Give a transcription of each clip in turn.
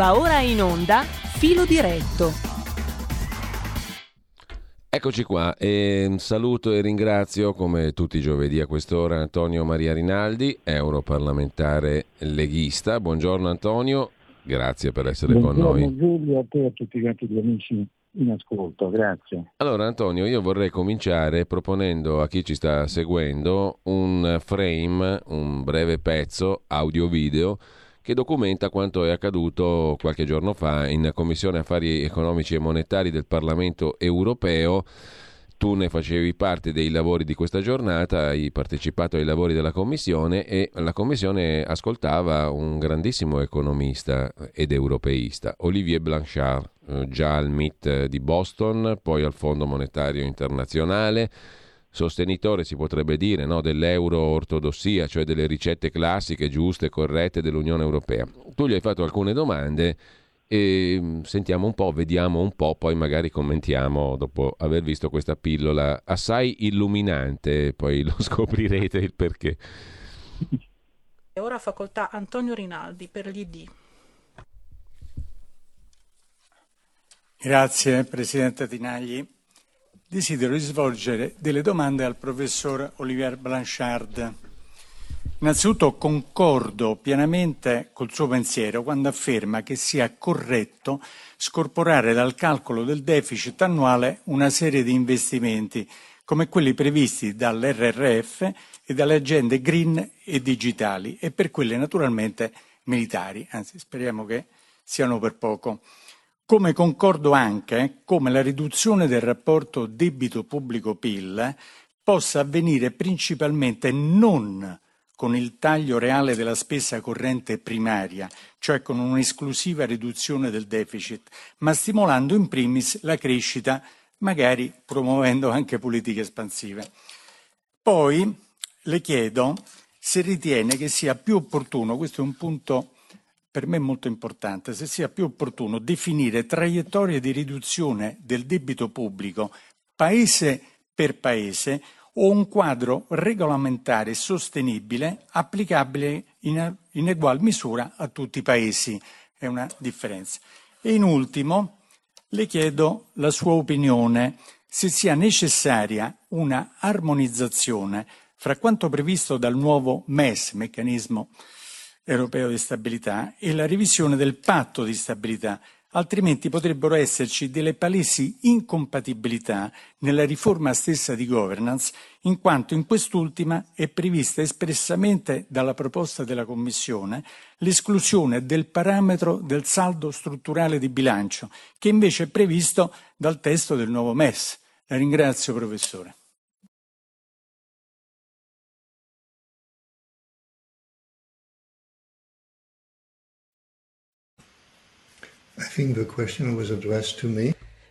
Va ora in onda Filo diretto. Eccoci qua, e saluto e ringrazio come tutti i giovedì a quest'ora Antonio Maria Rinaldi, europarlamentare leghista. Buongiorno Antonio, grazie per essere Buongiorno, con noi. Giulio, a te e a tutti gli altri amici in ascolto, grazie. Allora Antonio, io vorrei cominciare proponendo a chi ci sta seguendo un frame, un breve pezzo audio-video che documenta quanto è accaduto qualche giorno fa in Commissione Affari Economici e Monetari del Parlamento Europeo. Tu ne facevi parte dei lavori di questa giornata, hai partecipato ai lavori della Commissione e la Commissione ascoltava un grandissimo economista ed europeista, Olivier Blanchard, eh, già al MIT di Boston, poi al Fondo Monetario Internazionale, sostenitore, si potrebbe dire, no, dell'euro-ortodossia, cioè delle ricette classiche, giuste, corrette dell'Unione Europea. Tu gli hai fatto alcune domande e mm, sentiamo un po', vediamo un po', poi magari commentiamo dopo aver visto questa pillola assai illuminante, poi lo scoprirete il perché. E ora facoltà Antonio Rinaldi per gli ID. Grazie Presidente Tinagli. Desidero svolgere delle domande al professor Olivier Blanchard. Innanzitutto concordo pienamente col suo pensiero quando afferma che sia corretto scorporare dal calcolo del deficit annuale una serie di investimenti come quelli previsti dall'RRF e dalle agende green e digitali e per quelle naturalmente militari, anzi speriamo che siano per poco. Come concordo anche come la riduzione del rapporto debito pubblico-PIL possa avvenire principalmente non con il taglio reale della spesa corrente primaria, cioè con un'esclusiva riduzione del deficit, ma stimolando in primis la crescita, magari promuovendo anche politiche espansive. Poi le chiedo se ritiene che sia più opportuno, questo è un punto per me molto importante, se sia più opportuno definire traiettorie di riduzione del debito pubblico paese per paese o un quadro regolamentare sostenibile applicabile in, in egual misura a tutti i paesi. È una differenza. E in ultimo le chiedo la sua opinione se sia necessaria una armonizzazione fra quanto previsto dal nuovo MES, meccanismo europeo di stabilità, e la revisione del patto di stabilità, altrimenti potrebbero esserci delle palesi incompatibilità nella riforma stessa di governance, in quanto in quest'ultima è prevista espressamente dalla proposta della Commissione l'esclusione del parametro del saldo strutturale di bilancio, che invece è previsto dal testo del nuovo MES. La ringrazio, professore.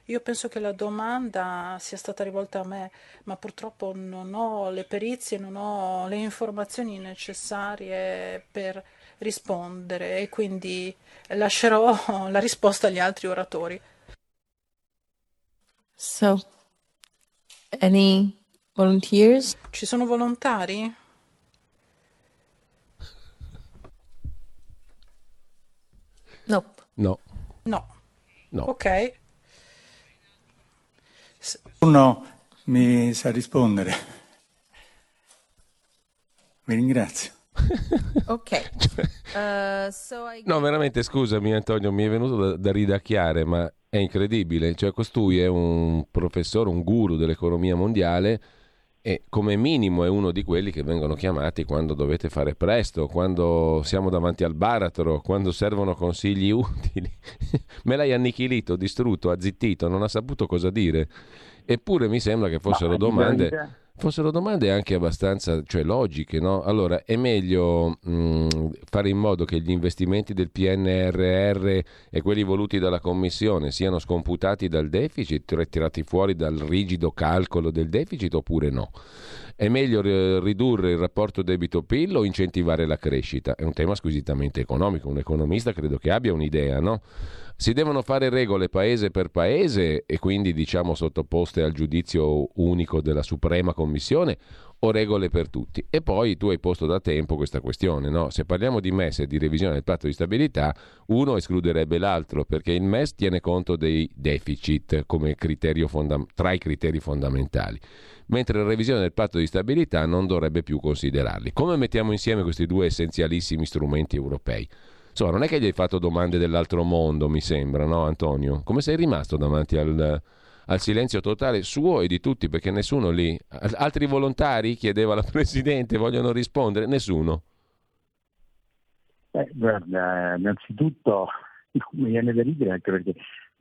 Io penso che la domanda sia stata rivolta a me, ma purtroppo non ho le perizie, non ho le informazioni necessarie per rispondere e quindi lascerò la risposta agli altri oratori. So, any volunteers? Ci sono volontari? Nope. No, No. no. Ok. Uno mi sa rispondere. Vi ringrazio. Ok. Uh, so I... No, veramente scusami Antonio, mi è venuto da, da ridacchiare, ma è incredibile. Cioè, costui è un professore, un guru dell'economia mondiale e come minimo è uno di quelli che vengono chiamati quando dovete fare presto, quando siamo davanti al baratro, quando servono consigli utili. Me l'hai annichilito, distrutto, azzittito, non ha saputo cosa dire. Eppure mi sembra che fossero Ma, domande fossero domande anche abbastanza cioè, logiche, no? Allora, è meglio mh, fare in modo che gli investimenti del PNRR e quelli voluti dalla Commissione siano scomputati dal deficit, ritirati fuori dal rigido calcolo del deficit oppure no? È meglio ridurre il rapporto debito-PIL o incentivare la crescita? È un tema squisitamente economico, un economista credo che abbia un'idea, no? Si devono fare regole paese per paese e quindi diciamo sottoposte al giudizio unico della Suprema Commissione o regole per tutti. E poi tu hai posto da tempo questa questione, no? se parliamo di MES e di revisione del patto di stabilità, uno escluderebbe l'altro perché il MES tiene conto dei deficit come fonda- tra i criteri fondamentali, mentre la revisione del patto di stabilità non dovrebbe più considerarli. Come mettiamo insieme questi due essenzialissimi strumenti europei? Insomma, non è che gli hai fatto domande dell'altro mondo, mi sembra, no Antonio? Come sei rimasto davanti al al silenzio totale suo e di tutti, perché nessuno lì. Altri volontari, chiedeva la Presidente, vogliono rispondere? Nessuno. Eh, guarda, innanzitutto mi viene da ridere anche perché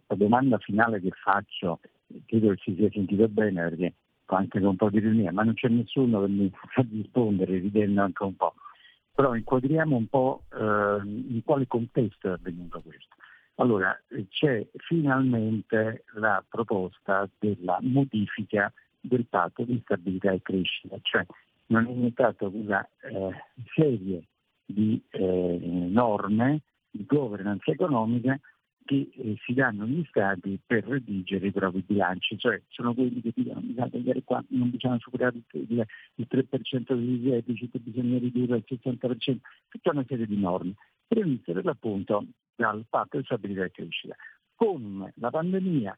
la domanda finale che faccio, credo che si sia sentito bene perché anche un po' di ironia, ma non c'è nessuno che mi fa rispondere ridendo anche un po'. Però inquadriamo un po' eh, in quale contesto è avvenuto questo. Allora, c'è finalmente la proposta della modifica del patto di stabilità e crescita, cioè non è diventata una eh, serie di eh, norme di governance economica che eh, si danno agli Stati per redigere i propri bilanci, cioè sono quelli che dicono qua non bisogna superare il, il, il 3% del deficit, bisogna ridurre al 60%, tutta una serie di norme. Per l'appunto dal patto di stabilità e crescita. Con la pandemia,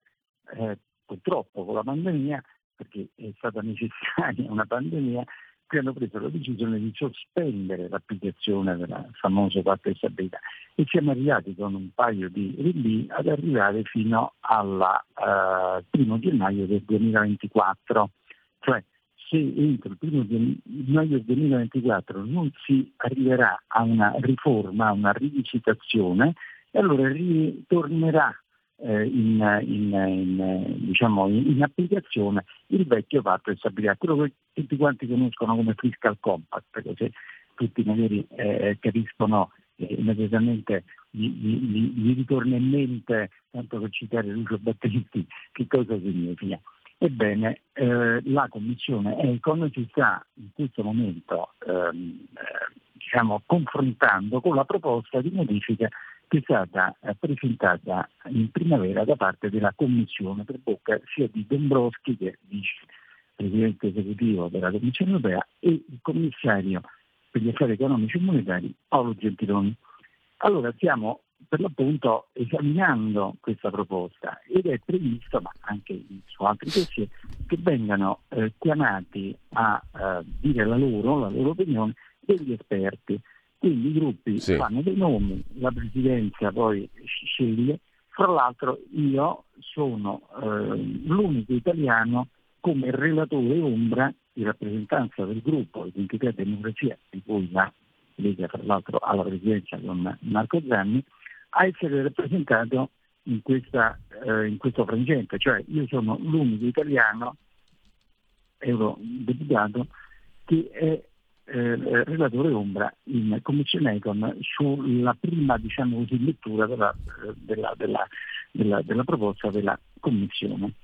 eh, purtroppo con la pandemia, perché è stata necessaria una pandemia, qui hanno preso la decisione di sospendere l'applicazione del famoso patto di stabilità e siamo arrivati con un paio di rinvii ad arrivare fino al eh, primo gennaio del 2024, cioè se entro il primo gennaio 2024 non si arriverà a una riforma, a una rivisitazione, allora ritornerà eh, in, in, in, diciamo, in, applicazione il vecchio patto di stabilità, quello che tutti quanti conoscono come fiscal compact, così tutti magari eh, capiscono eh, immediatamente gli, gli, gli, ritorna in mente, tanto per citare Lucio Battisti, che cosa significa. Ebbene, eh, la Commissione Econ si sta in questo momento ehm, eh, diciamo, confrontando con la proposta di modifica che è stata eh, presentata in primavera da parte della Commissione per bocca sia di Dombrovski, che vice presidente esecutivo della Commissione europea, e il commissario per gli affari economici e monetari Paolo Gentiloni. Allora stiamo per l'appunto esaminando questa proposta ed è previsto, ma anche su altri dossier, che vengano eh, chiamati a eh, dire la loro, la loro opinione degli esperti. Quindi i gruppi sì. fanno dei nomi, la presidenza poi sceglie. Fra l'altro io sono eh, l'unico italiano come relatore ombra di rappresentanza del gruppo Identità e Democrazia, di cui la Lega fra l'altro alla presidenza con Marco Zanni, a essere rappresentato in, questa, eh, in questo frangente, cioè io sono l'unico italiano eurodeputato che è eh, relatore ombra in Commissione Econ sulla prima diciamo così, lettura della, della, della, della, proposta della Commissione.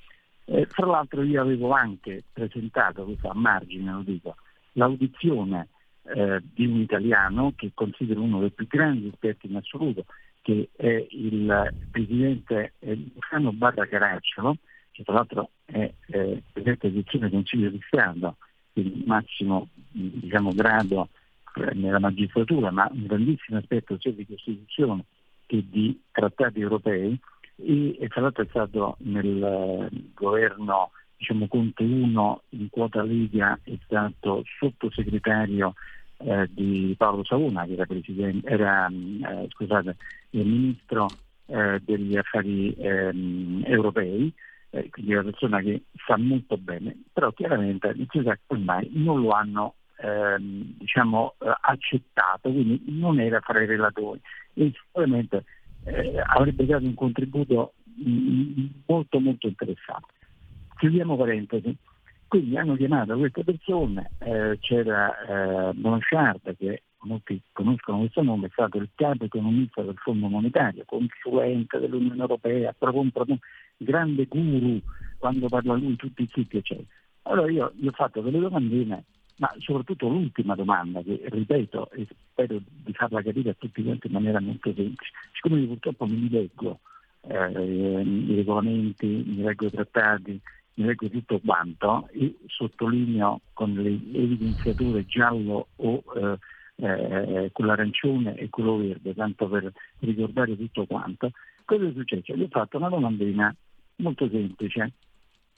Eh, fra l'altro io avevo anche presentato, questo a margine lo dico, l'audizione eh, di un italiano che considero uno dei più grandi esperti in assoluto che è il presidente Luciano Barra Caracciolo, che tra l'altro è eh, presidente del Consiglio di Stato, il massimo diciamo, grado eh, nella magistratura, ma un grandissimo aspetto sia di Costituzione che di trattati europei. E, e tra l'altro è stato nel eh, governo diciamo, Conte 1 in quota Lega, è stato sottosegretario eh, di Paolo Savona, che era, era eh, scusate, il ministro eh, degli affari ehm, europei, eh, quindi una persona che sa molto bene, però chiaramente ormai non lo hanno ehm, diciamo, eh, accettato, quindi non era fra i relatori e sicuramente avrebbe dato un contributo mh, mm, molto molto interessante. Chiudiamo parentesi. Quindi hanno chiamato queste persone, eh, c'era eh, Blanchard che molti conoscono questo nome, è stato il capo economista del Fondo Monetario, consulente dell'Unione Europea, un grande guru, quando parla lui tutti zitti eccetera. Allora io gli ho fatto delle domandine, ma soprattutto l'ultima domanda, che ripeto e spero di farla capire a tutti quanti in maniera molto semplice, siccome io purtroppo mi leggo eh, i regolamenti, mi leggo i trattati, leggo tutto quanto e sottolineo con le evidenziature giallo o eh, eh, quello arancione e quello verde, tanto per ricordare tutto quanto, cosa è successo? Gli ho fatto una domandina molto semplice,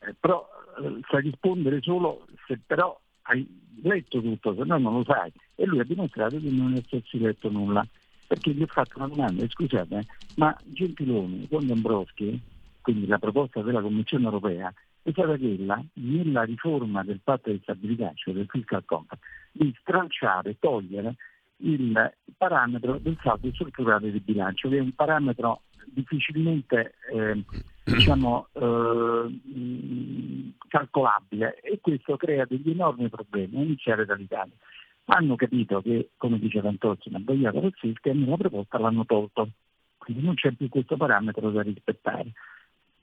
eh, però eh, sai rispondere solo se però hai letto tutto, se no non lo sai. E lui ha dimostrato di non essersi letto nulla, perché gli ho fatto una domanda, scusate, ma Gentiloni con Dombrovski, quindi la proposta della Commissione europea, è stata quella, nella riforma del patto di stabilità, cioè del fiscal compact, di stralciare, togliere il parametro del saldo strutturale del bilancio, che è un parametro difficilmente eh, diciamo, eh, calcolabile e questo crea degli enormi problemi, a iniziare dall'Italia. Hanno capito che, come dice Fantozzi, una boiata razzista e nella proposta l'hanno tolto, quindi non c'è più questo parametro da rispettare.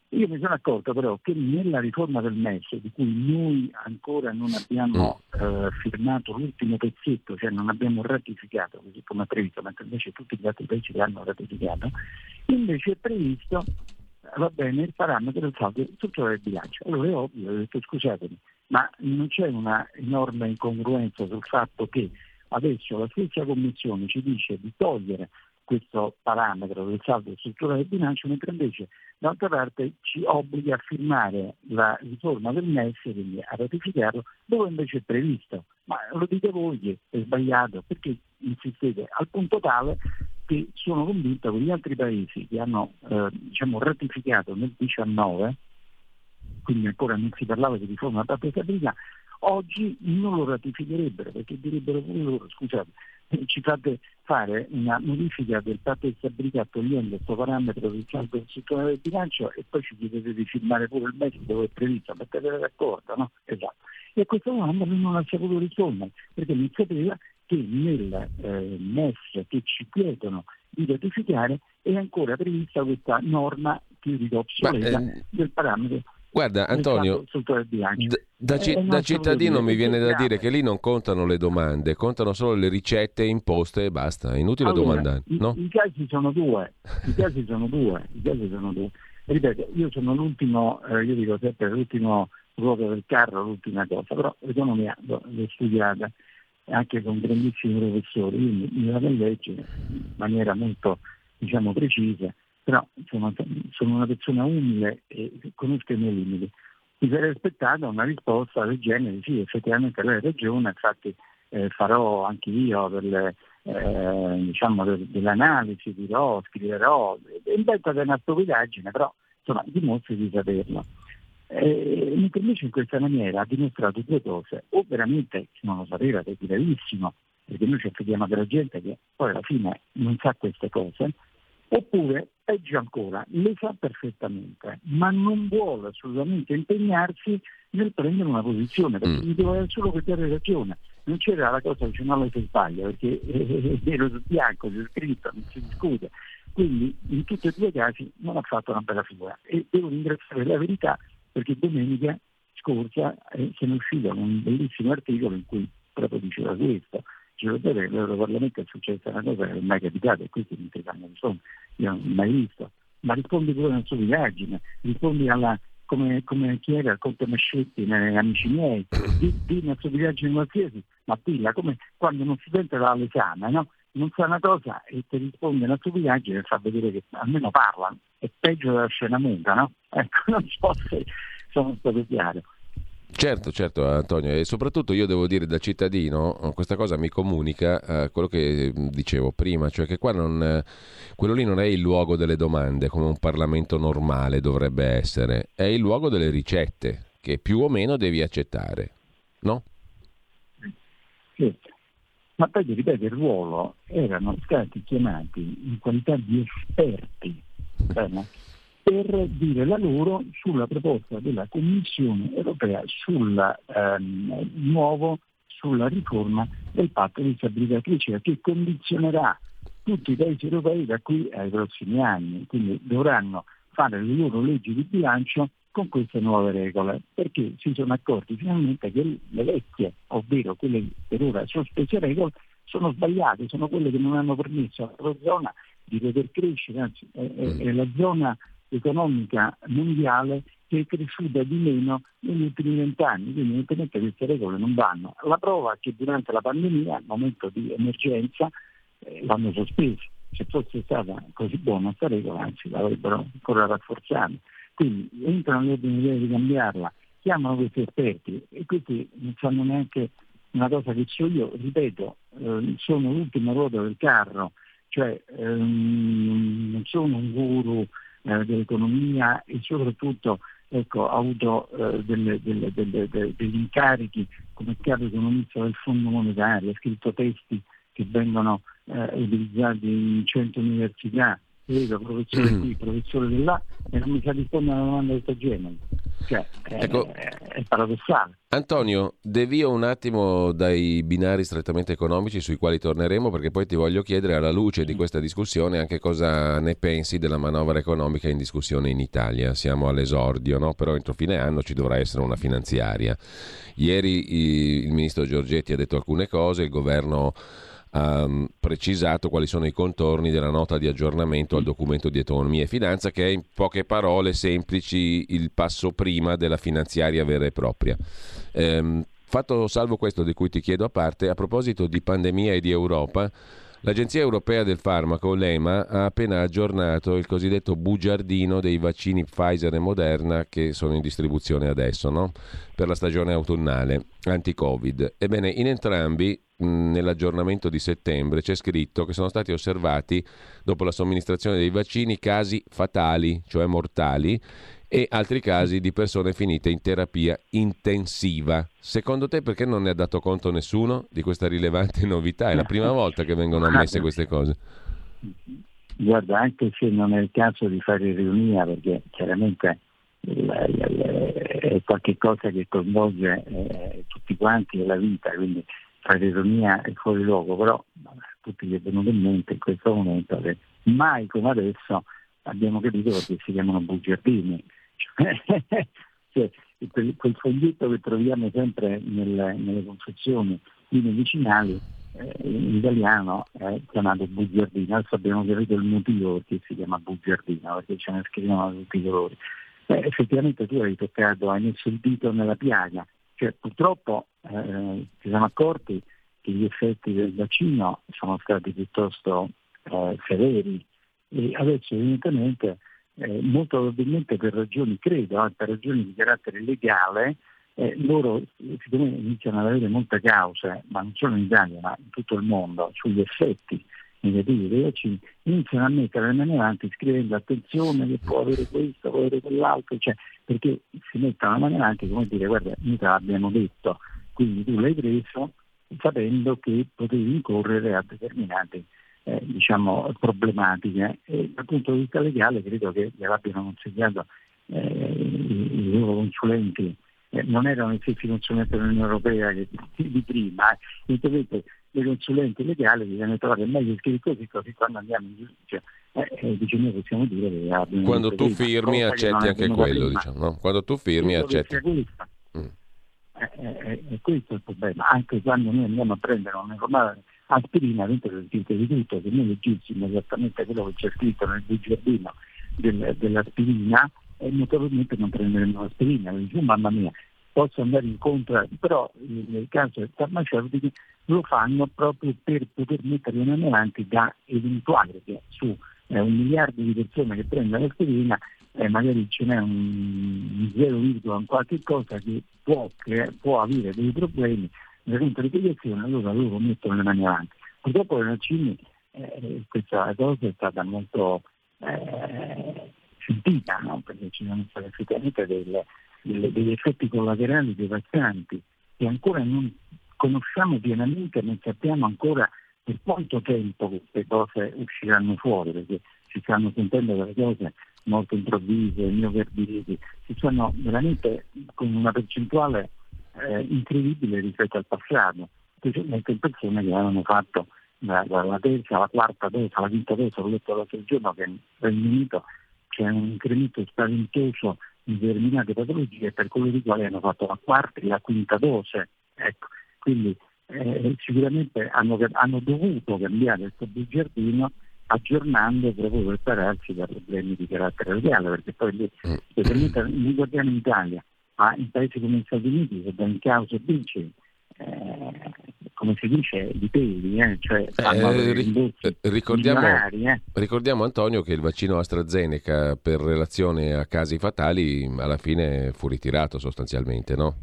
Io mi sono accorto però che nella riforma del MES, di cui noi ancora non abbiamo eh, firmato l'ultimo pezzetto, cioè non abbiamo ratificato così come previsto, mentre invece tutti gli altri paesi l'hanno ratificato, invece è previsto va bene il parametro del saldo strutturale del bilancio. Allora è ovvio, ho detto scusatemi, ma non c'è una enorme incongruenza sul fatto che adesso la stessa Commissione ci dice di togliere questo parametro del saldo strutturale del bilancio, mentre invece d'altra parte ci obbliga a firmare la riforma del MES, quindi a ratificarlo, dove invece è previsto. Ma lo dite voi che è sbagliato, perché insistete al punto tale che sono convinto che gli altri paesi che hanno eh, diciamo, ratificato nel 2019, quindi ancora non si parlava di riforma della stabilità, oggi non lo ratificherebbero perché direbbero pure loro, scusate, ci fate fare una modifica del patto di stabilità togliendo questo parametro del saldo strutturale del bilancio e poi ci chiedete di firmare pure il MES dove è previsto, mettete d'accordo, no? Esatto. E a questo momento lui non ha saputo rispondere perché non sapeva che nel eh, MES che ci chiedono di ratificare è ancora prevista questa norma dico obsoleta eh, del parametro Guarda Antonio, da, ci- da cittadino mi viene da dire che lì non contano le domande, contano solo le ricette imposte e basta, è inutile allora, domandare. No? I, I, casi sono due, i casi sono due, i casi sono due. Ripeto, io sono l'ultimo, eh, io dico sempre l'ultimo ruolo del carro, l'ultima cosa, però l'economia l'ho studiata anche con grandissimi professori, quindi mi la legge in maniera molto diciamo, precisa però insomma, sono una persona umile e conosco i miei limiti. Mi sarei aspettato una risposta del genere, sì, effettivamente lei ha ragione, infatti eh, farò anche io delle, eh, diciamo, delle analisi, dirò, scriverò, invento una stupidaggine, però insomma dimostri di saperlo. Eh, invece in questa maniera ha dimostrato due cose, o veramente non lo sapeva, è gravissimo, perché noi ci affidiamo della gente che poi alla fine non sa queste cose, oppure peggio ancora, le sa perfettamente, ma non vuole assolutamente impegnarsi nel prendere una posizione, perché mm. doveva solo che dare ragione. Non c'era la cosa che non si sbaglia, perché è vero su bianco, c'è scritto, non si discute. Quindi in tutti e due i casi non ha fatto una bella figura. E devo ringraziare la verità perché domenica scorsa eh, se ne è uscito un bellissimo articolo in cui proprio diceva questo Bene, l'Europarlamento è successa una cosa che non è mai capitata e questi non ti fanno insomma, io non ho mai visto. Ma rispondi pure alla sua indagine, rispondi alla, come, come chiede al Conte Mascetti, amici miei, di, di una stupidaggine qualsiasi, ma pilla, come quando uno studente va all'esame, no? non sa una cosa e ti risponde una stupidaggine e fa vedere che almeno parlano, è peggio della scena muta, no? Ecco, non so se sono stato chiaro. Certo, certo Antonio, e soprattutto io devo dire da cittadino, eh, questa cosa mi comunica eh, quello che mm, dicevo prima, cioè che qua non, eh, quello lì non è il luogo delle domande come un Parlamento normale dovrebbe essere, è il luogo delle ricette che più o meno devi accettare, no? Sì. Ma poi ripeto, il ruolo erano stati chiamati in qualità di esperti. Bene? Per dire la loro sulla proposta della Commissione europea sulla, ehm, nuovo, sulla riforma del patto di stabilità crescita che condizionerà tutti i paesi europei da qui ai prossimi anni, quindi dovranno fare le loro leggi di bilancio con queste nuove regole, perché si sono accorti finalmente che le vecchie, ovvero quelle per ora sospese regole, sono sbagliate, sono quelle che non hanno permesso alla zona di poter crescere, anzi è, è, è la zona economica mondiale che è cresciuta di meno negli ultimi vent'anni, quindi evidentemente queste regole non vanno. La prova è che durante la pandemia, al momento di emergenza, eh, l'hanno sospesa. Se fosse stata così buona questa regola, anzi l'avrebbero ancora rafforzata. Quindi entrano nell'ordine idea di cambiarla, chiamano questi esperti e questi non sanno neanche una cosa che so io, ripeto, eh, sono l'ultima ruota del carro, cioè ehm, non sono un guru eh, dell'economia e soprattutto ecco, ho avuto eh, delle, delle, delle, degli incarichi come capo economista del Fondo Monetario, ho scritto testi che vengono eh, utilizzati in 100 università, vedo professore mm. qui, professore di là e non mi sa rispondere a una domanda di questo genere. Cioè, ecco, è, è, paradossale. Antonio, devio un attimo dai binari strettamente economici sui quali torneremo perché poi ti voglio chiedere alla luce di questa discussione anche cosa ne pensi della manovra economica in discussione in Italia. Siamo all'esordio, no? però entro fine anno ci dovrà essere una finanziaria. Ieri il ministro Giorgetti ha detto alcune cose, il governo ha mm, precisato quali sono i contorni della nota di aggiornamento al documento di economia e finanza che è in poche parole semplici il passo prima della finanziaria vera e propria. Ehm, fatto salvo questo di cui ti chiedo a parte, a proposito di pandemia e di Europa, L'Agenzia Europea del Farmaco, l'EMA, ha appena aggiornato il cosiddetto bugiardino dei vaccini Pfizer e Moderna che sono in distribuzione adesso no? per la stagione autunnale anti-Covid. Ebbene, in entrambi nell'aggiornamento di settembre c'è scritto che sono stati osservati dopo la somministrazione dei vaccini casi fatali, cioè mortali, e altri casi di persone finite in terapia intensiva. Secondo te perché non ne ha dato conto nessuno di questa rilevante novità? È la prima volta che vengono ammesse queste cose. Guarda, anche se non è il caso di fare ironia, perché chiaramente è qualcosa che coinvolge eh, tutti quanti nella vita, quindi fare ironia è fuori luogo, però tutti gli è venuto in mente in questo momento che mai come adesso abbiamo capito perché si chiamano bugiardini. quel, quel, foglietto che troviamo sempre nelle, nelle confezioni di medicinali eh, in italiano è chiamato bugiardino, adesso abbiamo capito il motivo perché si chiama bugiardino, perché ce ne scrivono tutti i colori. Eh, effettivamente tu hai toccato, hai messo il dito nella piaga, cioè, purtroppo eh, ci siamo accorti che gli effetti del vaccino sono stati piuttosto eh, severi. E adesso evidentemente eh, molto probabilmente per ragioni, credo, eh, per ragioni di carattere legale, eh, loro siccome iniziano ad avere molte cause, ma non solo in Italia ma in tutto il mondo, sugli effetti negativi dei vaccini, iniziano a mettere le mani avanti scrivendo attenzione che può avere questo, può avere quell'altro, cioè, perché si mettono le mani avanti come dire guarda, noi te l'abbiamo detto, quindi tu l'hai preso sapendo che potevi incorrere a determinate eh, diciamo, problematiche e dal punto di vista legale credo che gliel'abbiano consigliato eh, i, i loro consulenti eh, non erano i stessi consulenti dell'Unione Europea che di, prima, eh. dei consulenti legali bisogna trovare meglio scritto così, così quando andiamo in giudizio eh, dice noi possiamo dire che abbiamo quando tu firmi accetti anche quello diciamo, no? quando tu firmi accetti mm. eh, eh, eh, è questo il problema anche quando noi andiamo a prendere una normale aspirina dentro del tinte di tutto se noi leggessimo esattamente quello che c'è scritto nel bugiardino del, dell'aspirina e notoriamente non prenderemo l'aspirina, dice, mamma mia, posso andare incontro, però nel caso del farmaceutici lo fanno proprio per poter mettere mani avanti da eventuali, perché su eh, un miliardo di persone che prendono l'aspirina eh, magari ce n'è un 0, qualche cosa che può, che può avere dei problemi nel punto di piegazione, allora loro mettono le mani avanti. Purtroppo nei vaccini eh, questa cosa è stata molto eh, sentita, no? perché ci sono stati effettivamente delle, delle, degli effetti collaterali devastanti che ancora non conosciamo pienamente, non sappiamo ancora per quanto tempo queste cose usciranno fuori, perché si stanno sentendo delle cose molto improvvise, miocarditi, si stanno veramente con una percentuale eh, incredibile rispetto al passato, specialmente in persone che avevano fatto la, la, la terza, la quarta dose, la quinta dose, ho letto l'altro giorno che nel Regno Unito c'è un incremento spaventoso di determinate patologie per coloro i quali hanno fatto la quarta e la quinta dose. Ecco, quindi eh, sicuramente hanno, hanno, dovuto cambiare questo bugiardino aggiornando proprio per prepararsi da problemi di carattere legale, perché poi lì, mm. specialmente noi guardiamo in Italia, ma in paesi come gli Stati Uniti, che da in causa vince, eh, come si dice, di peli, eh? cioè eh, ric- ricordiamo, milionari, eh. ricordiamo Antonio che il vaccino AstraZeneca per relazione a casi fatali alla fine fu ritirato sostanzialmente, no?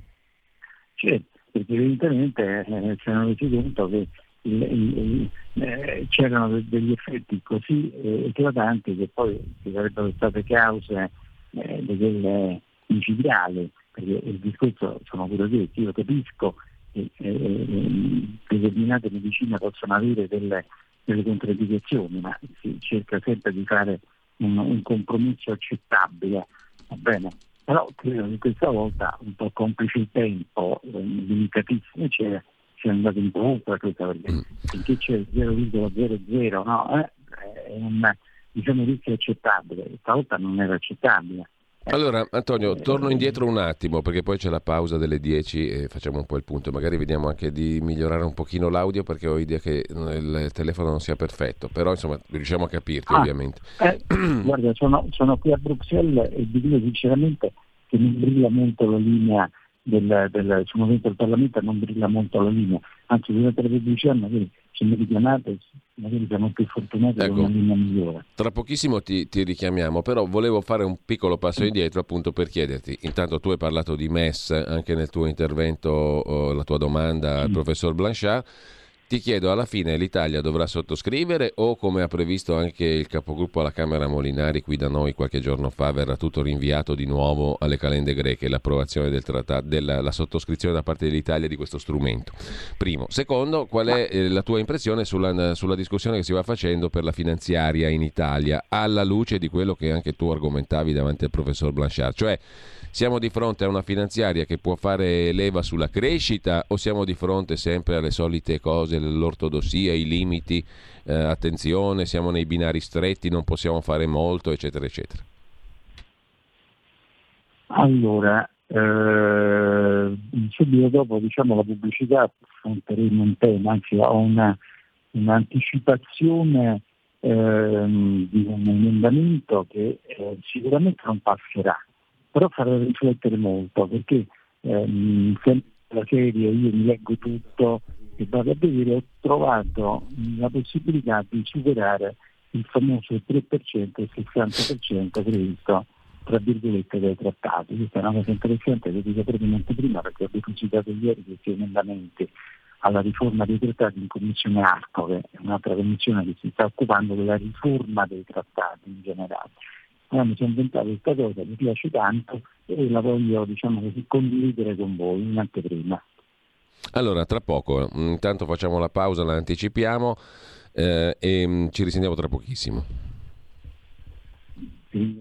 Sì, perché evidentemente eh, si hanno resi conto che il, il, eh, c'erano degli effetti così eh, eclatanti che poi ci sarebbero state cause eh, delle micidiali, perché il discorso sono pure questo, io capisco che eh, determinate medicine possono avere delle, delle contraddizioni, ma si cerca sempre di fare un, un compromesso accettabile, va bene? Però credo che questa volta, un po' complice il tempo, eh, limitatissimo, c'era si è andato in oltre questa perché mm. finché c'è il 0,00 no? eh, è un diciamo, rischio accettabile, stavolta non era accettabile. Allora, Antonio, torno indietro un attimo perché poi c'è la pausa delle 10 e facciamo un po' il punto. Magari vediamo anche di migliorare un pochino l'audio perché ho idea che il telefono non sia perfetto, però insomma riusciamo a capirti ah, ovviamente. Eh, guarda, sono, sono, qui a Bruxelles e vi dico sinceramente che mi brilla molto la linea del, del, sul movimento del Parlamento non brilla molto la linea, anzi durante le pubblicità magari se mi richiamate magari siamo più fortunati ecco, una linea migliore. Tra pochissimo ti, ti, richiamiamo, però volevo fare un piccolo passo indietro appunto per chiederti, intanto tu hai parlato di MES anche nel tuo intervento, oh, la tua domanda al professor Blanchard, ti chiedo, alla fine l'Italia dovrà sottoscrivere o come ha previsto anche il capogruppo alla Camera Molinari qui da noi qualche giorno fa, verrà tutto rinviato di nuovo alle calende greche l'approvazione del trattato, della la sottoscrizione da parte dell'Italia di questo strumento? Primo. Secondo, qual è eh, la tua impressione sulla, sulla discussione che si va facendo per la finanziaria in Italia, alla luce di quello che anche tu argomentavi davanti al professor Blanchard? Cioè, siamo di fronte a una finanziaria che può fare leva sulla crescita o siamo di fronte sempre alle solite cose, l'ortodossia, i limiti, eh, attenzione, siamo nei binari stretti, non possiamo fare molto, eccetera, eccetera? Allora, eh, subito dopo diciamo, la pubblicità affronteremo un tema, anzi ho una, un'anticipazione eh, di un emendamento che eh, sicuramente non passerà però farà riflettere molto perché ehm, sempre la serie io mi leggo tutto e vado a vedere, ho trovato la possibilità di superare il famoso 3% e il 60% previsto tra virgolette dai trattati. Questa è una cosa interessante che dico brevemente prima perché ho depositato ieri questi emendamenti alla riforma dei trattati in commissione ARCO, che è un'altra commissione che si sta occupando della riforma dei trattati in generale allora mi sono inventato questa cosa, mi piace tanto e la voglio diciamo così, condividere con voi in anteprima. Allora, tra poco, intanto facciamo la pausa, la anticipiamo eh, e mm, ci risentiamo tra pochissimo. Ti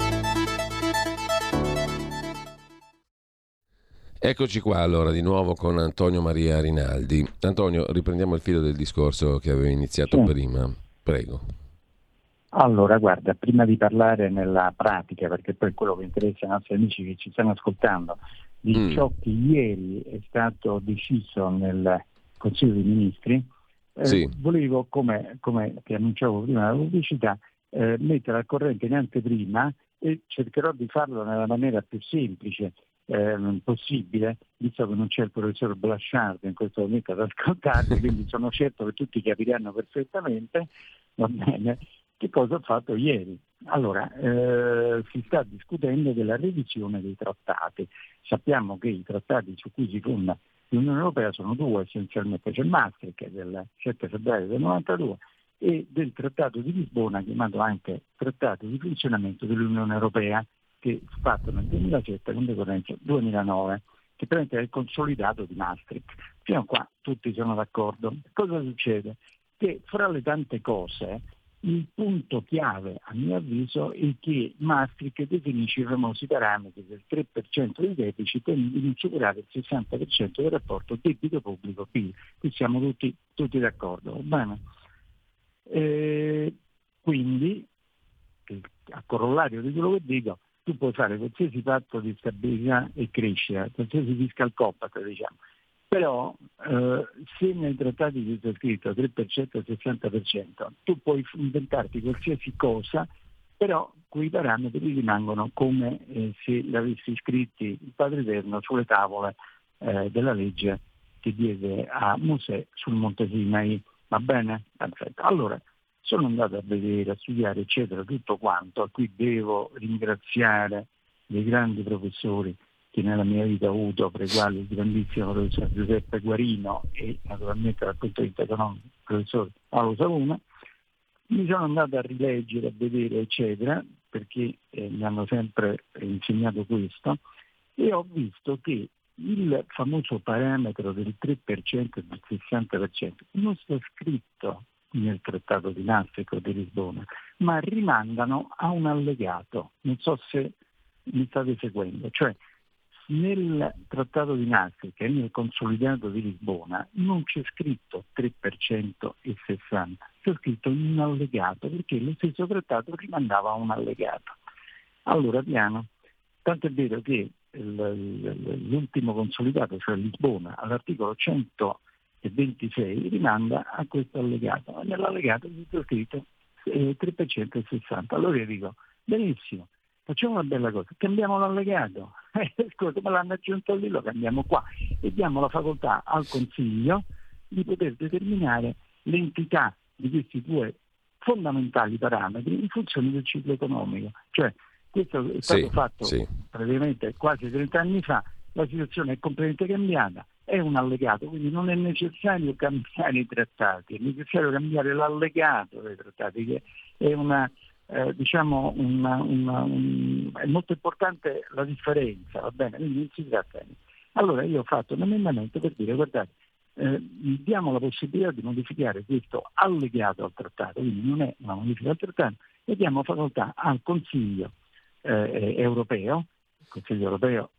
Eccoci qua allora di nuovo con Antonio Maria Rinaldi. Antonio, riprendiamo il filo del discorso che avevo iniziato sì. prima. Prego. Allora, guarda, prima di parlare nella pratica, perché poi quello che interessa ai nostri amici che ci stanno ascoltando, di mm. ciò che ieri è stato deciso nel Consiglio dei Ministri, eh, sì. volevo, come, come, ti annunciavo prima della pubblicità, eh, mettere al corrente in anteprima e cercherò di farlo nella maniera più semplice eh, possibile, visto che non c'è il professor Blasciardo in questo momento ad ascoltarmi, quindi sono certo che tutti capiranno perfettamente, bene, che cosa ho fatto ieri. Allora, eh, si sta discutendo della revisione dei trattati. Sappiamo che i trattati su cui si fonda l'Unione Europea sono due essenzialmente, c'è Maastricht del 7 febbraio del 92 e del Trattato di Lisbona, chiamato anche Trattato di funzionamento dell'Unione Europea, che fu fatto nel 2007 con decorrenza 2009, che praticamente è il consolidato di Maastricht. Fino a qua tutti sono d'accordo. Cosa succede? Che fra le tante cose il punto chiave, a mio avviso, è che Maastricht definisce i famosi parametri del 3% del deficit e di non superare il 60% del rapporto debito pubblico-PIL. Qui siamo tutti, tutti d'accordo. Eh, quindi, a corollario di quello che dico, tu puoi fare qualsiasi patto di stabilità e crescita, qualsiasi fiscal compact, diciamo, però eh, se nei trattati c'è scritto 3% e 60%, tu puoi inventarti qualsiasi cosa, però quei parametri rimangono come eh, se l'avessi scritti il Padre Eterno sulle tavole eh, della legge che diede a Mosè sul Monte Sinai. Va bene? Perfetto. Allora, sono andato a vedere, a studiare, eccetera, tutto quanto, a cui devo ringraziare dei grandi professori che nella mia vita ho avuto, fra i quali il grandissimo professor Giuseppe Guarino e naturalmente dal punto di vista economico il professor Paolo Savuna, mi sono andato a rileggere, a vedere, eccetera, perché eh, mi hanno sempre insegnato questo, e ho visto che il famoso parametro del 3% e del 60% non sta scritto nel trattato di Maastricht o di Lisbona, ma rimandano a un allegato. Non so se mi state seguendo. Cioè, nel trattato di Maastricht e nel consolidato di Lisbona non c'è scritto 3% e 60%, c'è scritto un allegato perché lo stesso trattato rimandava a un allegato. Allora piano, tanto è vero che l'ultimo consolidato, cioè Lisbona, all'articolo 126 rimanda a questo allegato. Nell'allegato c'è scritto 3% eh, e 60%. Allora io dico, benissimo, facciamo una bella cosa, cambiamo l'allegato, eh, scusa, me l'hanno aggiunto lì, lo cambiamo qua e diamo la facoltà al Consiglio di poter determinare l'entità di questi due fondamentali parametri in funzione del ciclo economico. Cioè, questo è stato sì, fatto sì. praticamente quasi 30 anni fa, la situazione è completamente cambiata, è un allegato, quindi non è necessario cambiare i trattati, è necessario cambiare l'allegato dei trattati, che è una, eh, diciamo una, una, un, è molto importante la differenza, va bene? Quindi non si tratta di... Allora io ho fatto un emendamento per dire guardate, eh, diamo la possibilità di modificare questo allegato al trattato, quindi non è una modifica al trattato, e diamo facoltà al Consiglio eh, europeo, il Consiglio europeo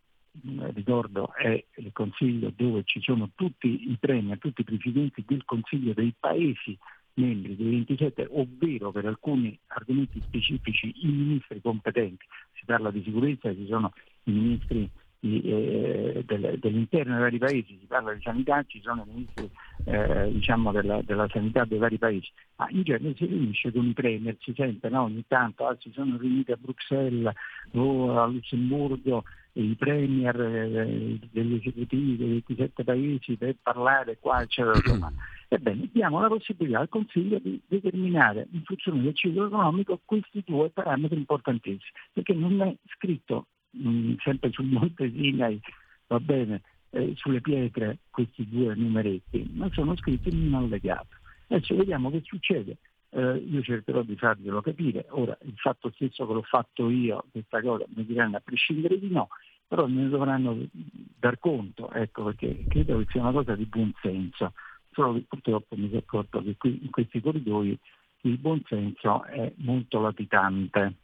ricordo è il Consiglio dove ci sono tutti i premi, tutti i presidenti del Consiglio dei Paesi membri dei 27, ovvero per alcuni argomenti specifici i ministri competenti. Si parla di sicurezza, ci sono i ministri eh, del, dell'interno dei vari paesi, si parla di sanità, ci sono i ministri eh, diciamo della, della, sanità dei vari paesi, ma in genere si riunisce con i premier, si sente no? ogni tanto, ah, si sono riuniti a Bruxelles o a Lussemburgo i premier eh, degli esecutivi dei 27 paesi per parlare qua, eccetera. Insomma. Ebbene, diamo la possibilità al Consiglio di determinare in funzione del ciclo economico questi due parametri importantissimi, perché non è scritto mh, mm, sempre sul Monte Sinai, va bene, eh, sulle pietre questi due numeretti, ma sono scritti in un allegato. Adesso vediamo che succede. Eh, io cercherò di farglielo capire. Ora, il fatto stesso che l'ho fatto io, questa cosa, mi diranno a prescindere di no, però ne dovranno dar conto, ecco, perché credo che sia una cosa di buon senso. Solo che purtroppo mi sono accorto che qui in questi corridoi il buon senso è molto latitante.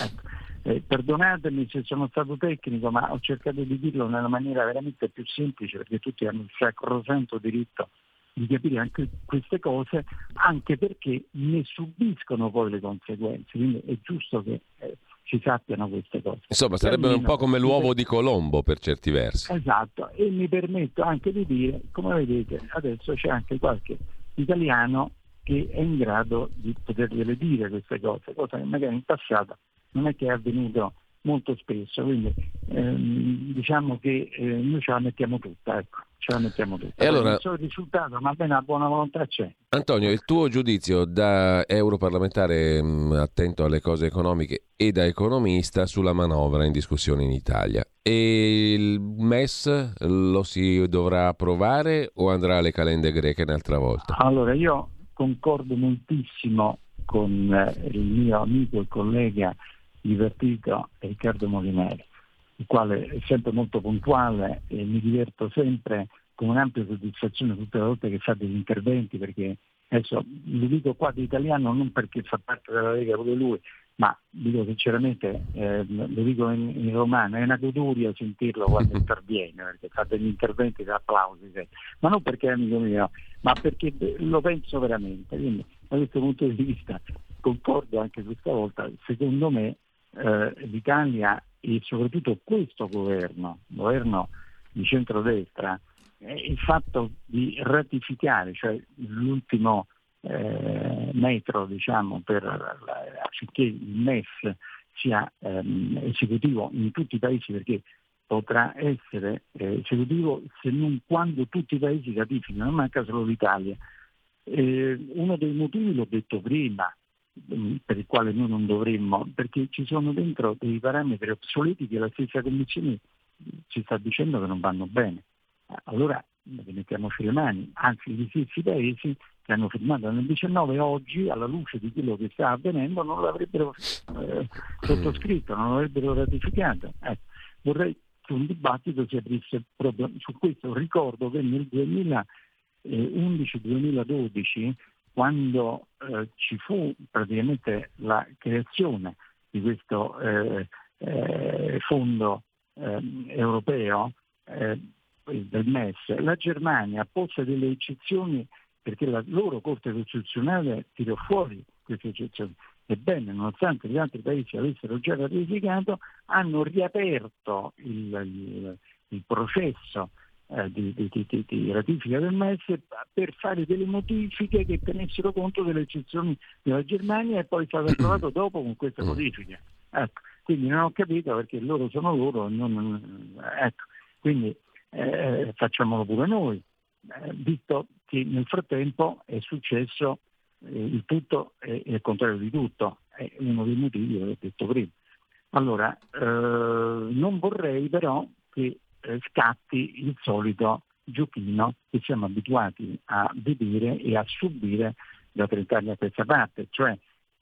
Ecco. Eh, perdonatemi se sono stato tecnico, ma ho cercato di dirlo nella maniera veramente più semplice perché tutti hanno il sacrosanto diritto di capire anche queste cose, anche perché ne subiscono poi le conseguenze. Quindi è giusto che eh, si sappiano queste cose. Insomma, sarebbe un po' come l'uovo di Colombo per certi versi. Esatto, e mi permetto anche di dire, come vedete, adesso c'è anche qualche italiano che è in grado di potergliele dire queste cose, cosa che magari in passato non è che è avvenuto molto spesso, quindi ehm, diciamo che eh, noi ce la mettiamo tutta, ecco, ce la mettiamo tutta. E allora, non so il risultato, ma bene la buona volontà c'è. Antonio, il tuo giudizio da europarlamentare mh, attento alle cose economiche e da economista sulla manovra in discussione in Italia. E il MES lo si dovrà approvare o andrà alle calende greche un'altra volta? Allora, io concordo moltissimo con eh, il mio amico e collega divertito Riccardo Molinari, il quale è sempre molto puntuale e mi diverto sempre con un'ampia soddisfazione tutte le volte che fa degli interventi perché adesso lo dico qua di italiano non perché fa parte della Lega pure lui, ma dico sinceramente, eh, lo dico in, in, romano, è una goduria sentirlo quando interviene, perché fa degli interventi da applausi, ma non perché è amico mio, ma perché lo penso veramente. Quindi da questo punto di vista concordo anche questa volta, secondo me eh, l'Italia e soprattutto questo governo, governo di centrodestra, eh, il fatto di ratificare, cioè l'ultimo eh, metro diciamo, per, affinché il MES sia ehm, esecutivo in tutti i paesi perché potrà essere eh, esecutivo se non quando tutti i paesi ratificano, non manca solo l'Italia. Eh, uno dei motivi l'ho detto prima, per il quale noi non dovremmo, perché ci sono dentro dei parametri obsoleti che la stessa Commissione ci sta dicendo che non vanno bene. Allora mettiamoci le mani, anzi gli stessi paesi che hanno firmato nel 19 oggi, alla luce di quello che sta avvenendo, non l'avrebbero eh, sottoscritto, non l'avrebbero ratificato. Ecco, vorrei che un dibattito si aprisse proprio su questo. Ricordo che nel 2011-2012 quando eh, ci fu praticamente la creazione di questo eh, eh, fondo ehm, europeo eh, del MES, la Germania pose delle eccezioni perché la loro Corte Costituzionale tirò fuori queste eccezioni. Ebbene, nonostante gli altri paesi avessero già ratificato, hanno riaperto il, il, il processo eh, di, di, di, di, ratifica del MES per fare delle modifiche che tenessero conto delle eccezioni della Germania e poi è stato approvato dopo con queste mm. modifiche. Ecco, quindi non ho capito perché loro sono loro, non, ecco, quindi eh, facciamolo pure noi, eh, visto che nel frattempo è successo eh, il tutto e il contrario di tutto, è uno dei motivi che ho detto prima. Allora, eh, non vorrei però che eh, scatti il solito giochino che siamo abituati a vedere e a subire da 30 anni a questa parte, cioè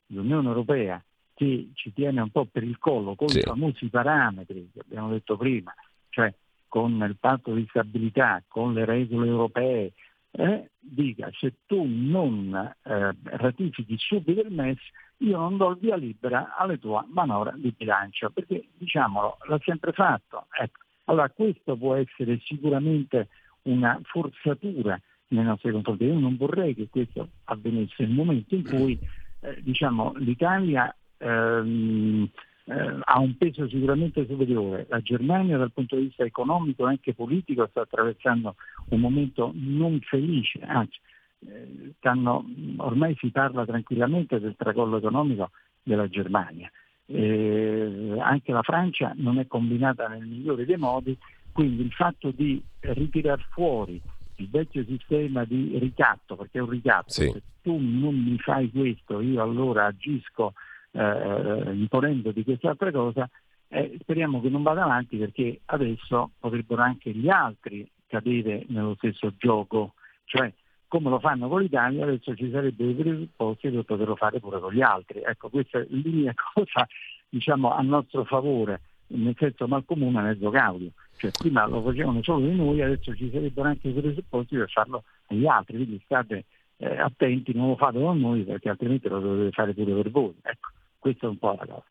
l'Unione Europea che ci tiene un po' per il collo con sì. i famosi parametri che abbiamo detto prima, cioè con il patto di stabilità, con le regole europee, eh, dica se tu non eh, ratifichi subito il MES io non do il via libera alla tua manovra di bilancio, perché diciamolo, l'ha sempre fatto. Ecco, allora questo può essere sicuramente una forzatura nei nostri confronti. Io non vorrei che questo avvenisse nel momento in cui eh, diciamo, l'Italia ehm, eh, ha un peso sicuramente superiore. La Germania dal punto di vista economico e anche politico sta attraversando un momento non felice, anzi eh, stanno, ormai si parla tranquillamente del tracollo economico della Germania eh, anche la Francia non è combinata nel migliore dei modi, quindi il fatto di ritirare fuori il vecchio sistema di ricatto, perché è un ricatto, sì. se tu non mi fai questo io allora agisco eh, imponendo di quest'altra cosa, eh, speriamo che non vada avanti perché adesso potrebbero anche gli altri cadere nello stesso gioco, cioè come lo fanno con l'Italia, adesso ci sarebbero i presupposti per poterlo fare pure con gli altri. Ecco, questa è l'unica cosa diciamo, a nostro favore, nel senso mal comune mezzo caudio. Cioè, prima lo facevano solo di noi, adesso ci sarebbero anche i presupposti per farlo agli altri, quindi state eh, attenti, non lo fate con noi perché altrimenti lo dovete fare pure per voi. Ecco, questa è un po' la cosa.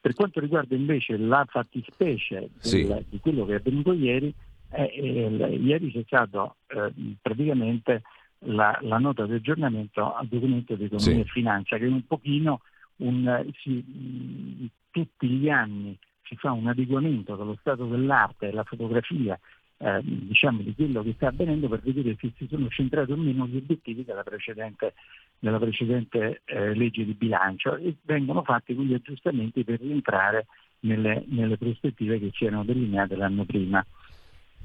Per quanto riguarda invece la fattispecie del, Sì. di quello che è avvenuto ieri, eh, eh, ieri c'è stato eh, praticamente la, la nota di aggiornamento al documento di economia Sì. e finanza, che è un pochino un, si- tutti gli anni si fa un adeguamento dello stato dell'arte e la fotografia eh, diciamo, di quello che sta avvenendo per vedere se si sono centrati o meno gli obiettivi della precedente, della precedente eh, legge di bilancio e vengono fatti quegli aggiustamenti per rientrare nelle, nelle prospettive che si erano delineate l'anno prima.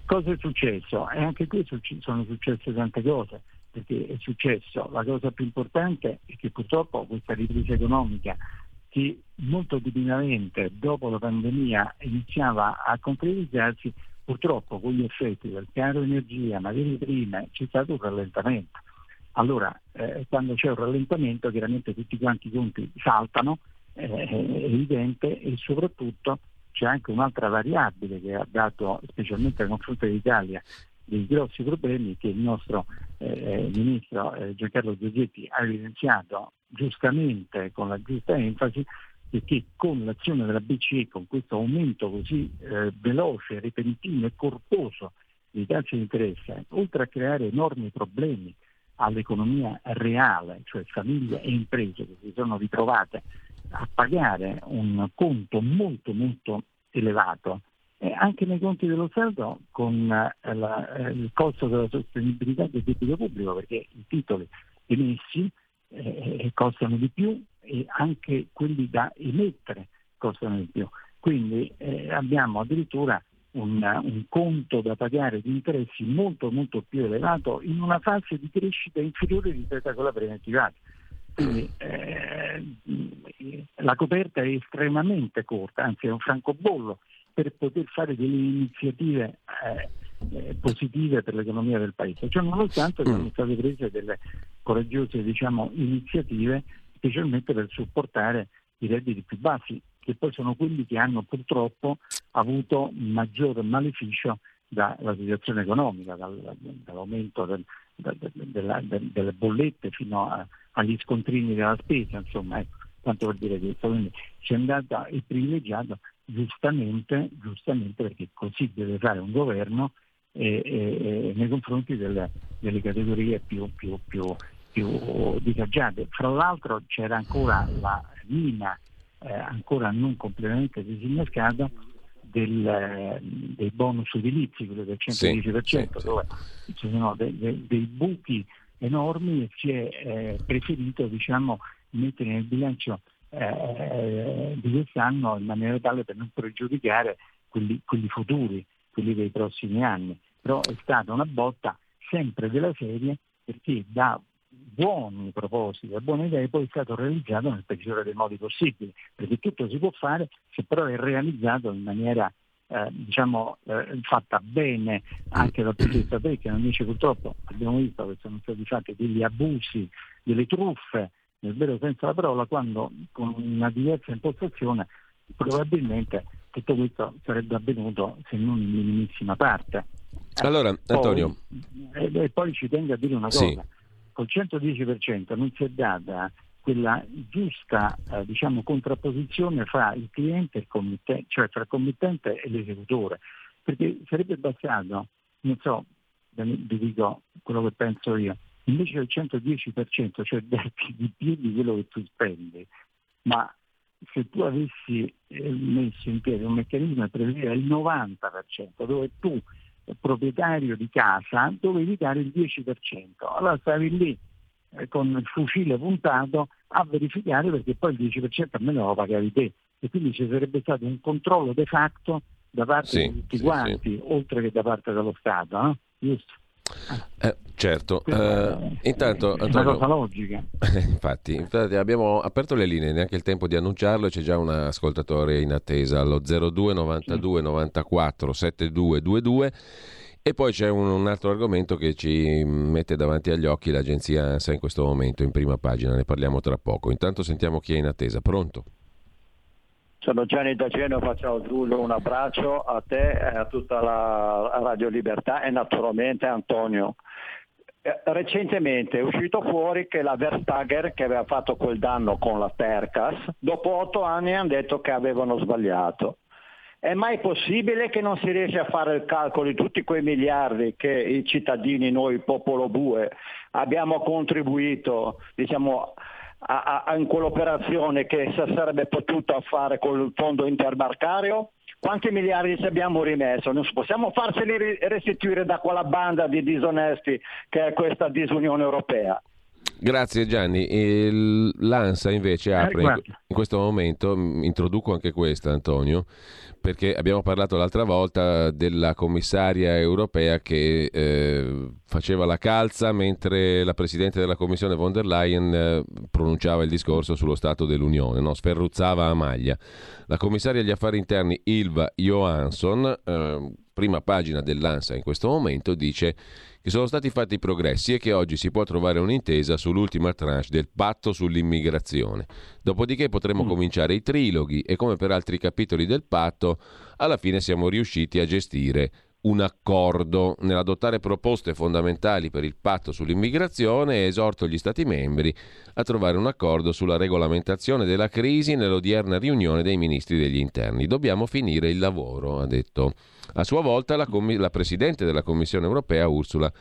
Cosa è successo? E anche qui sono successe tante cose, perché è successo, la cosa più importante è che purtroppo questa ripresa economica che molto timidamente dopo la pandemia iniziava a concretizzarsi, purtroppo con gli effetti del caro energia, materie prime, c'è stato un rallentamento. Allora, eh, quando c'è un rallentamento chiaramente tutti quanti i conti saltano, eh, è evidente, e soprattutto c'è anche un'altra variabile che ha dato, specialmente nei confronti dell'Italia, dei grossi problemi che il nostro eh, ministro eh, Giancarlo Giorgetti ha evidenziato giustamente, con la giusta enfasi, e che con l'azione della BCE, con questo aumento così eh, veloce, repentino e corposo dei tassi di interesse, oltre a creare enormi problemi all'economia reale, cioè famiglie e imprese che si sono ritrovate a pagare un conto molto molto elevato, e anche nei conti dello Stato con eh, la- eh, il costo della sostenibilità del debito pubblico, perché i titoli emessi eh, costano di più e anche quelli da emettere costano di più. Quindi eh, abbiamo addirittura un, un conto da pagare di interessi molto molto più elevato in una fase di crescita inferiore rispetto a quella preventivata. Quindi eh, la coperta è estremamente corta, anzi è un francobollo per poter fare delle iniziative eh, eh, positive per l'economia del Paese. Cioè, nonostante sono state prese delle coraggiose diciamo, iniziative, specialmente per supportare i redditi più bassi, che poi sono quelli che hanno purtroppo avuto maggior maleficio dalla situazione economica, dal- dall'aumento del- da- della- de- delle bollette fino a- agli scontrini della spesa, insomma, ecco, tanto per dire questo. Quindi ci è andata il privilegiato giustamente, giustamente perché così deve fare un governo eh, eh, eh, nei confronti delle, delle categorie più, più, più, più disagiate. Fra l'altro c'era ancora la mina eh, ancora non completamente disinnescata del, dei bonus edilizi, quello del 110%, Sì, sì, dove ci sono de- de- dei buchi enormi e si è eh, preferito diciamo, mettere nel bilancio eh, di quest'anno in maniera tale per non pregiudicare quelli, quelli futuri, quelli dei prossimi anni. Però è stata una botta sempre della serie perché da buoni propositi, da buone idee poi è stato realizzato nel peggiore dei modi possibili, perché tutto si può fare se però è realizzato in maniera eh, diciamo eh, fatta bene anche dal punto di vista tecnico, invece purtroppo abbiamo visto che sono stati fatti degli abusi, delle truffe, nel vero senso della parola, quando con una diversa impostazione probabilmente tutto questo sarebbe avvenuto se non in minimissima parte. Allora, Poi- Antonio, e, e poi ci tengo a dire una Sì. cosa, col 110% non si è data quella giusta eh, diciamo, contrapposizione fra il cliente e il committente, cioè tra il committente e l'esecutore, perché sarebbe bastato, non so, vi dico quello che penso io, invece del 110%, cioè di più di quello che tu spendi, ma se tu avessi eh, messo in piedi un meccanismo per prevedere il 90%, dove tu, eh, proprietario di casa, dovevi dare il 10%, allora stavi lì eh, con il fucile puntato a verificare perché poi il 10% almeno lo pagavi te e quindi ci sarebbe stato un controllo de facto da parte Sì, di tutti sì, quanti, oltre che da parte dello Stato, no? giusto? Eh, certo. Eh, intanto, Antonio, cosa logica. infatti, infatti abbiamo aperto le linee, neanche il tempo di annunciarlo, c'è già un ascoltatore in attesa allo 02 92 94 7222 e poi c'è un, un altro argomento che ci mette davanti agli occhi l'agenzia ANSA in questo momento in prima pagina, ne parliamo tra poco. Intanto sentiamo chi è in attesa. Pronto? Sono Gianni da Genova, faccio Giulio un abbraccio a te e a tutta la Radio Libertà e naturalmente Antonio. eh, recentemente è uscito fuori che la Verstager che aveva fatto quel danno con la Percas, dopo otto anni hanno detto che avevano sbagliato. È mai possibile che non si riesce a fare il calcolo di tutti quei miliardi che i cittadini, noi, popolo bue, abbiamo contribuito diciamo, a, a, in quell'operazione che si sarebbe potuta fare con il fondo interbancario? Quanti miliardi ci abbiamo rimesso? Non possiamo farceli restituire da quella banda di disonesti che è questa disunione europea. Grazie Gianni. Il, L'ANSA invece apre in, in questo momento, introduco anche questa Antonio, perché abbiamo parlato l'altra volta della commissaria europea che eh, faceva la calza mentre la Presidente della Commissione von der Leyen eh, pronunciava il discorso sullo Stato dell'Unione, no? sferruzzava a maglia. La commissaria agli affari interni Ilva Johansson, eh, prima pagina dell'ANSA in questo momento, dice che sono stati fatti progressi e che oggi si può trovare un'intesa sull'ultima tranche del patto sull'immigrazione. Dopodiché potremo mm. cominciare i triloghi e come per altri capitoli del patto, alla fine siamo riusciti a gestire un accordo nell'adottare proposte fondamentali per il patto sull'immigrazione esorto gli Stati membri a trovare un accordo sulla regolamentazione della crisi nell'odierna riunione dei ministri degli interni. Dobbiamo finire il lavoro, ha detto a sua volta la, com- la Presidente della Commissione europea Ursula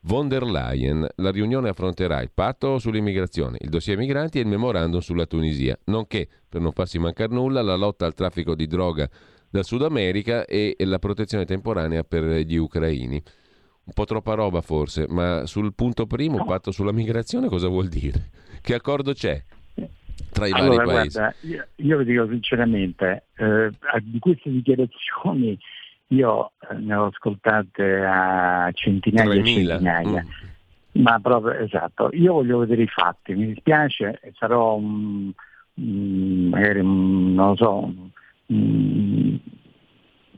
von der Leyen. La riunione affronterà il patto sull'immigrazione, il dossier migranti e il memorandum sulla Tunisia, nonché, per non farsi mancare nulla, la lotta al traffico di droga dal Sud America e la protezione temporanea per gli ucraini. Un po' troppa roba forse, ma sul punto primo, patto sulla migrazione, cosa vuol dire? Che accordo c'è? Tra i allora, vari paesi. Guarda, io, io vi dico sinceramente, eh, di queste dichiarazioni io eh, ne ho ascoltate a centinaia e centinaia. Mm. Ma proprio esatto, io voglio vedere i fatti, mi dispiace, sarò un, magari non lo so, un,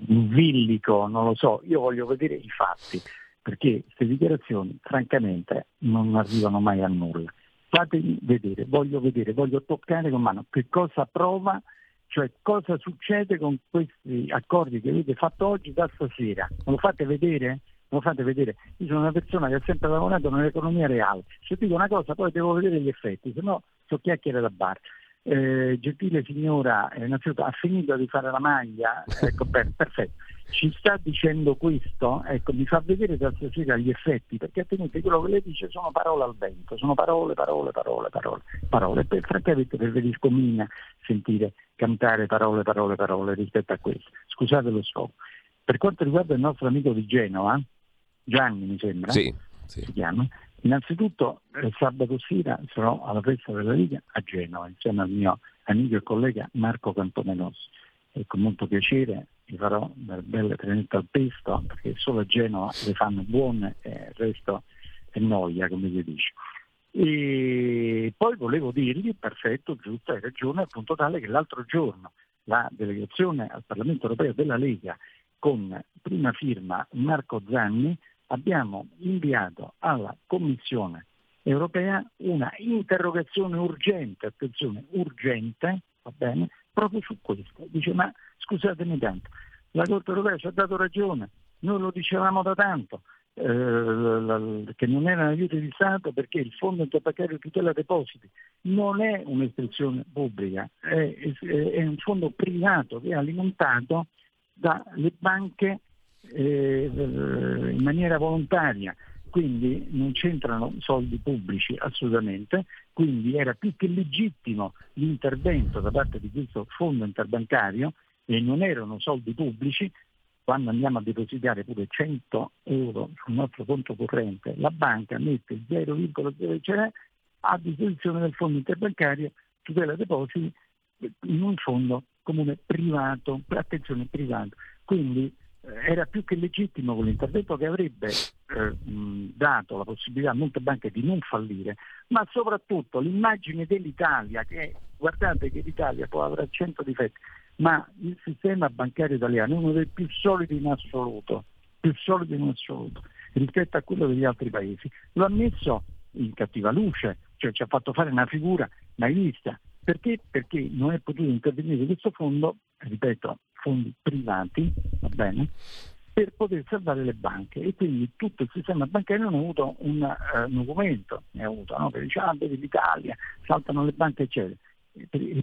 un villico, non lo so, io voglio vedere i fatti, perché queste dichiarazioni francamente non arrivano mai a nulla. Fatemi vedere, voglio vedere, voglio toccare con mano che cosa prova cioè cosa succede con questi accordi che avete fatto oggi da stasera? Me lo fate vedere? Lo fate vedere? Io sono una persona che ha sempre lavorato nell'economia reale. Se dico una cosa poi devo vedere gli effetti, se no so chiacchiere da bar eh, gentile signora, eh, innanzitutto ha finito di fare la maglia, ecco, per, perfetto, ci sta dicendo questo, ecco, mi fa vedere stasera gli effetti, perché altrimenti quello che lei dice sono parole al vento, sono parole, parole, parole, parole, parole. Per, francamente preferisco Mina sentire cantare parole, parole, parole rispetto a questo. Scusate lo scopo. Per quanto riguarda il nostro amico di Genova, Gianni mi sembra, sì, sì. si chiama, Innanzitutto eh, sabato sera sarò alla festa della Liga a Genova insieme al mio amico e collega Marco Campomenossi e con molto piacere vi farò delle belle trenette al pesto perché solo a Genova le fanno buone e il resto è noia come si dice. E poi volevo dirgli, perfetto, giusto, hai ragione, appunto tale che l'altro giorno la delegazione al Parlamento europeo della Lega con prima firma Marco Zanni abbiamo inviato alla Commissione europea una interrogazione urgente, attenzione, urgente, va bene, proprio su questo. Dice, ma scusatemi tanto, la Corte europea ci ha dato ragione, noi lo dicevamo da tanto, eh, che non erano aiuti di Stato perché il Fondo Interbancario Tutela Depositi non è un'espressione pubblica, è, è, un fondo privato che è alimentato dalle banche eh, in maniera volontaria, quindi non c'entrano soldi pubblici assolutamente, quindi era più che legittimo l'intervento da parte di questo fondo interbancario e non erano soldi pubblici, quando andiamo a depositare pure 100 euro sul nostro conto corrente, la banca mette 0,0 a disposizione del fondo interbancario tutela depositi in un fondo comune privato, attenzione privato. Quindi era più che legittimo quell'intervento che avrebbe eh, dato la possibilità a molte banche di non fallire, ma soprattutto l'immagine dell'Italia, che guardate che l'Italia può avrà 100 difetti, ma il sistema bancario italiano è uno dei più solidi in assoluto, più solidi in assoluto rispetto a quello degli altri paesi. Lo ha messo in cattiva luce, cioè ci ha fatto fare una figura mai vista. Perché? Perché non è potuto intervenire questo fondo, ripeto, fondi privati, va bene, per poter salvare le banche e quindi tutto il sistema bancario non ha avuto un, uh, documento, ne ha avuto, no? che dice ah, vedi l'Italia, saltano le banche eccetera,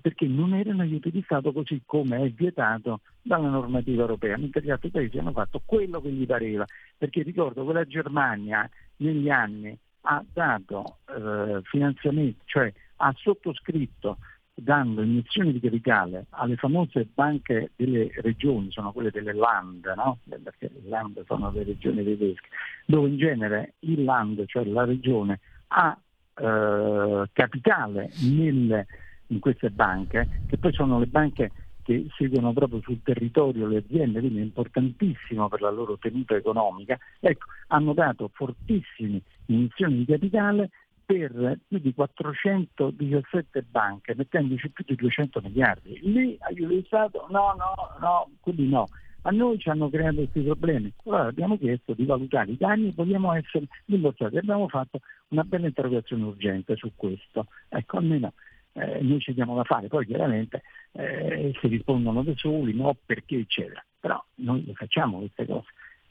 perché non erano aiuti di Stato così come è vietato dalla normativa europea, mentre gli altri paesi hanno fatto quello che gli pareva, perché ricordo che la Germania negli anni ha dato eh, finanziamenti, cioè ha sottoscritto dando iniezioni di capitale alle famose banche delle regioni, sono quelle delle Land, no? perché le Land sono le regioni tedesche, dove in genere il Land, cioè la regione, ha eh, capitale nelle, in queste banche, che poi sono le banche che seguono proprio sul territorio le aziende, quindi è importantissimo per la loro tenuta economica, ecco, hanno dato fortissime iniezioni di capitale per più di 417 banche, mettendoci più di 200 miliardi. Lì aiuto di Stato? No, no, no, quelli no. A noi ci hanno creato questi problemi. Allora abbiamo chiesto di valutare i danni e vogliamo essere rimborsati. Abbiamo fatto una bella interrogazione urgente su questo. Ecco, almeno eh, noi ci diamo da fare, poi chiaramente eh, si rispondono da soli, no perché eccetera. Però noi le facciamo queste cose.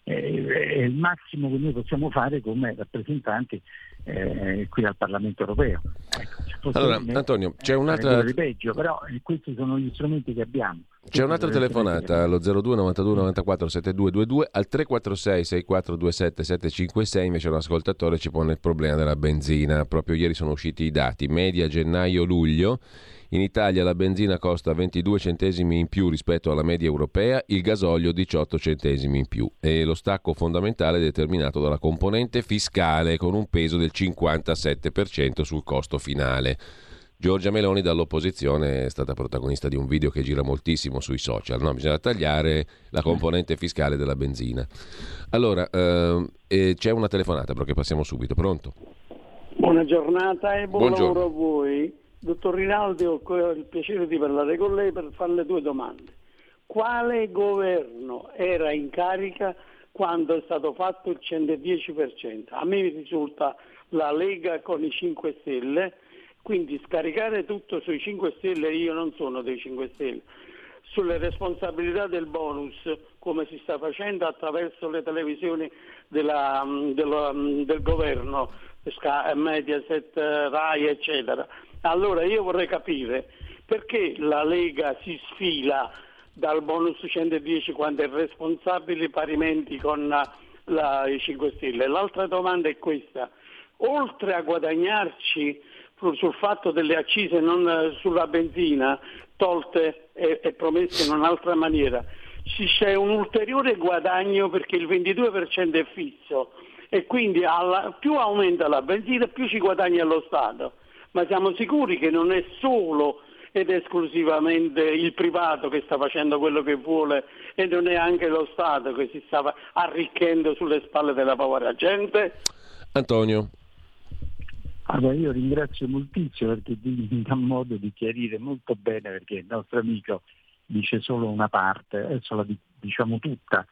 È il massimo che noi possiamo fare come rappresentanti eh, qui al Parlamento europeo. Ecco, allora, me, Antonio, c'è un'altra... Peggio, però eh, questi sono gli strumenti che abbiamo. C'è un'altra telefonata allo 02 92 94 7222 al 346 6427 756 invece un ascoltatore ci pone il problema della benzina. Proprio ieri sono usciti i dati, media gennaio-luglio in Italia la benzina costa 22 centesimi in più rispetto alla media europea, il gasolio 18 centesimi in più e lo stacco fondamentale è determinato dalla componente fiscale con un peso del 57% sul costo finale. Giorgia Meloni dall'opposizione è stata protagonista di un video che gira moltissimo sui social, no? bisogna tagliare la componente fiscale della benzina. Allora, ehm, eh, c'è una telefonata però che passiamo subito, pronto? Buona giornata e buon Buongiorno. lavoro a voi. Dottor Rinaldi, ho il piacere di parlare con lei per fare le due domande. Quale governo era in carica quando è stato fatto il 110%? A me risulta la Lega con i 5 Stelle, quindi scaricare tutto sui 5 Stelle, io non sono dei 5 Stelle, sulle responsabilità del bonus, come si sta facendo attraverso le televisioni della, della, del governo, Mediaset, Rai, eccetera allora io vorrei capire perché la Lega si sfila dal bonus 110 quando è responsabile parimenti con la, i 5 Stelle. L'altra domanda è questa. Oltre a guadagnarci sul fatto delle accise non sulla benzina tolte e, e promesse in un'altra maniera, c'è un ulteriore guadagno perché il 22% è fisso e quindi alla, più aumenta la benzina più ci guadagna lo Stato ma siamo sicuri che non è solo ed esclusivamente il privato che sta facendo quello che vuole e non è anche lo Stato che si sta arricchendo sulle spalle della povera gente? Antonio. Allora io ringrazio moltissimo perché mi dà modo di chiarire molto bene perché il nostro amico dice solo una parte, adesso la diciamo tutta.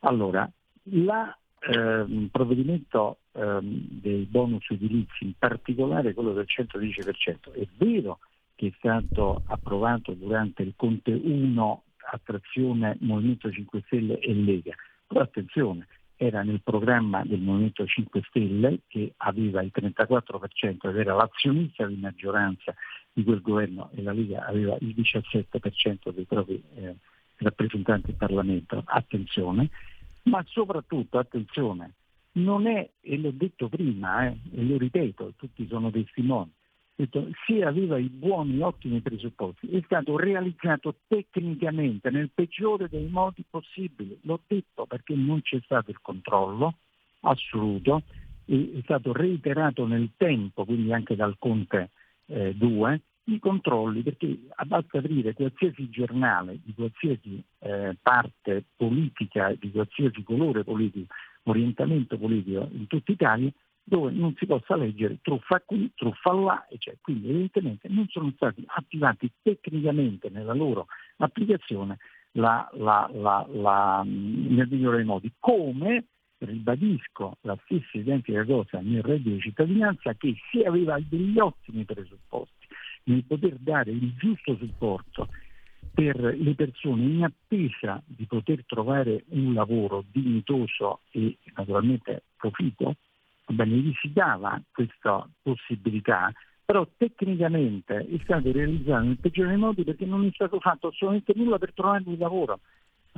Allora, la eh, provvedimento eh, dei bonus edilizi, in particolare quello del 110%, è vero che è stato approvato durante il Conte 1 a trazione Movimento 5 Stelle e Lega, però attenzione, era nel programma del Movimento 5 Stelle che aveva il 34% ed era l'azionista di maggioranza di quel governo e la Lega aveva il 17% dei propri eh, rappresentanti in Parlamento. Attenzione, ma soprattutto, attenzione, non è, e l'ho detto prima, eh, e lo ripeto, tutti sono testimoni, detto, se aveva i buoni, ottimi presupposti, è stato realizzato tecnicamente nel peggiore dei modi possibili. L'ho detto perché non c'è stato il controllo assoluto, è stato reiterato nel tempo, quindi anche dal Conte eh, 2, i controlli, perché basta aprire qualsiasi giornale di qualsiasi eh, parte politica, di qualsiasi colore politico, orientamento politico in tutta Italia, dove non si possa leggere truffa qui, truffa là, cioè, quindi evidentemente non sono stati attivati tecnicamente nella loro applicazione la, la, la, nel migliore dei modi, come ribadisco la stessa identica cosa nel reddito di cittadinanza che si aveva degli ottimi presupposti nel poter dare il giusto supporto per le persone in attesa di poter trovare un lavoro dignitoso e naturalmente proficuo, bene, gli si dava questa possibilità, però tecnicamente è stato realizzato nel peggiore dei modi perché non è stato fatto assolutamente nulla per trovare un lavoro.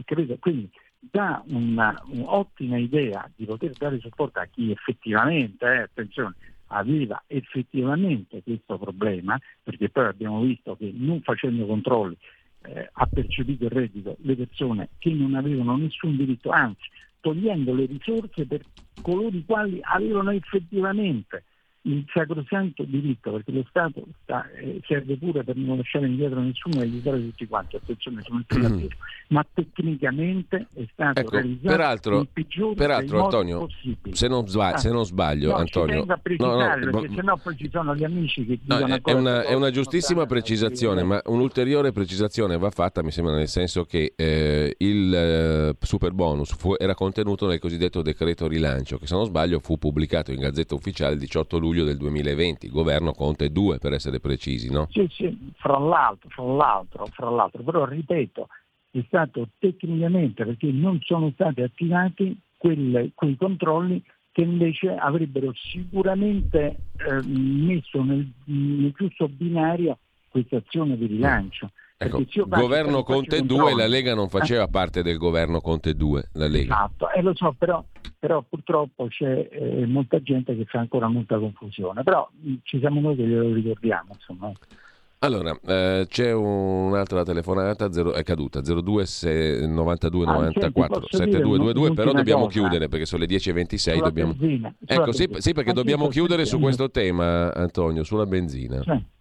Capito? Quindi dà un'ottima idea di poter dare supporto a chi effettivamente, eh, attenzione, aveva effettivamente questo problema, perché poi abbiamo visto che non facendo controlli eh, ha percepito il reddito le persone che non avevano nessun diritto, anzi togliendo le risorse per coloro i quali avevano effettivamente il sacrosanto diritto, perché lo Stato sta, eh, serve pure per non lasciare indietro nessuno e aiutare tutti quanti, attenzione, sono il mm. ma tecnicamente è stato ecco, realizzato peraltro, il peggiore peraltro Antonio, se non, sbaglio, ah, se non sbaglio no, Antonio, no, no, perché sennò poi ci sono gli amici che no, è, è, una, è una giustissima precisazione, ma un'ulteriore precisazione va fatta, mi sembra, nel senso che eh, il eh, super bonus fu, era contenuto nel cosiddetto decreto rilancio, che se non sbaglio fu pubblicato in Gazzetta Ufficiale il 18 luglio luglio del 2020, governo Conte 2 per essere precisi, no? Sì, sì, fra l'altro, fra l'altro, fra l'altro, però ripeto, è stato tecnicamente perché non sono stati attivati quelle, quei controlli che invece avrebbero sicuramente eh, messo nel, nel giusto binario questa azione di rilancio. Ecco, governo Conte 2, la Lega non faceva parte del governo Conte 2, la Lega. Esatto, e eh, lo so, però, però purtroppo c'è eh, molta gente che fa ancora molta confusione, però mh, ci siamo noi che glielo ricordiamo, insomma. Allora, eh, c'è un'altra telefonata, zero, è caduta, 02 92 94 7222, però dobbiamo cosa. chiudere perché sono le 10.26. Dobbiamo... ecco, sì, sì, perché dobbiamo chiudere su questo tema, Antonio, sulla benzina. Sì.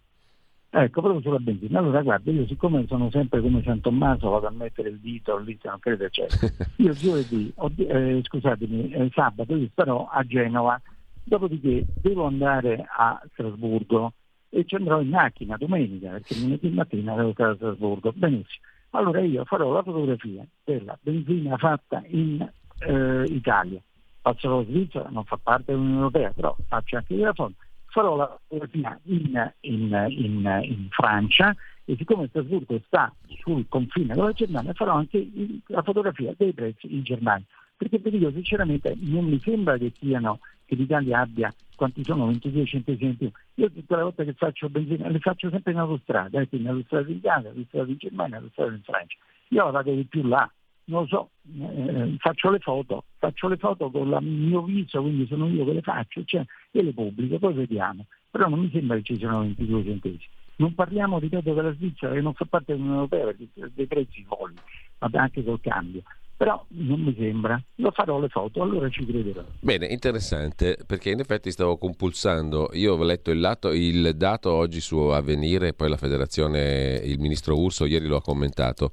Ecco, proprio sulla benzina. Allora, guarda, io siccome sono sempre come San Tommaso, vado a mettere il dito lì, se non credo, eccetera. Io giovedì, eh, scusatemi, eh, sabato io starò a Genova, dopodiché devo andare a Strasburgo e ci andrò in macchina domenica, perché lunedì mattina devo stare a Strasburgo. Benissimo. Allora io farò la fotografia della benzina fatta in eh, Italia. Faccio la Svizzera, non fa parte dell'Unione Europea, però faccio anche la foto farò la fotografia in, in, in, in Francia e siccome Strasburgo sta sul confine con la Germania farò anche la fotografia dei prezzi in Germania. Perché vi dico sinceramente non mi sembra che siano che l'Italia abbia quanti sono 22 centesimi in più. Io tutte le volte che faccio benzina le faccio sempre in autostrada, eh, quindi in autostrada in Italia, in autostrada in Germania, autostrada in Francia. Io la vado di più là, non lo so, eh, faccio le foto, faccio le foto con il mio viso, quindi sono io che le faccio cioè, e le pubblico, poi vediamo. Però non mi sembra che ci siano 22 centesimi. Non parliamo, ripeto, della Svizzera che non fa parte dell'Unione Europea perché dei prezzi folli, anche col cambio però non mi sembra, lo farò le foto, allora ci crederò. Bene, interessante, perché in effetti stavo compulsando, io ho letto il, lato, il dato oggi su Avvenire, poi la federazione, il ministro Urso ieri lo ha commentato,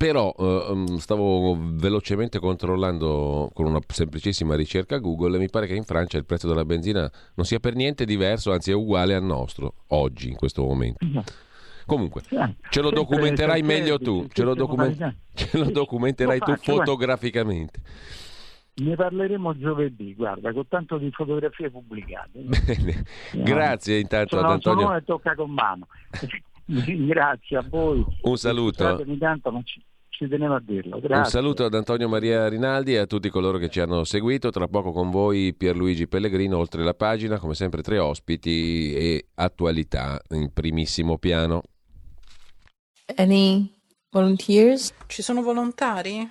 però eh, stavo velocemente controllando con una semplicissima ricerca Google e mi pare che in Francia il prezzo della benzina non sia per niente diverso, anzi è uguale al nostro oggi, in questo momento. Comunque, ce lo documenterai meglio tu, ce lo, document- ce lo documenterai tu fotograficamente. Ne parleremo giovedì, guarda, con tanto di fotografie pubblicate. Bene. Grazie intanto sono, ad Antonio. Sono tocca con mano. Grazie a voi. Un saluto. Tanto, ma ci, ci tenevo a dirlo. Grazie. Un saluto ad Antonio Maria Rinaldi e a tutti coloro che ci hanno seguito. Tra poco con voi Pierluigi Pellegrino, oltre la pagina, come sempre tre ospiti e attualità in primissimo piano. Any volunteers? Ci sono volontari?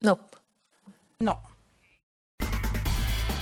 Nope. No.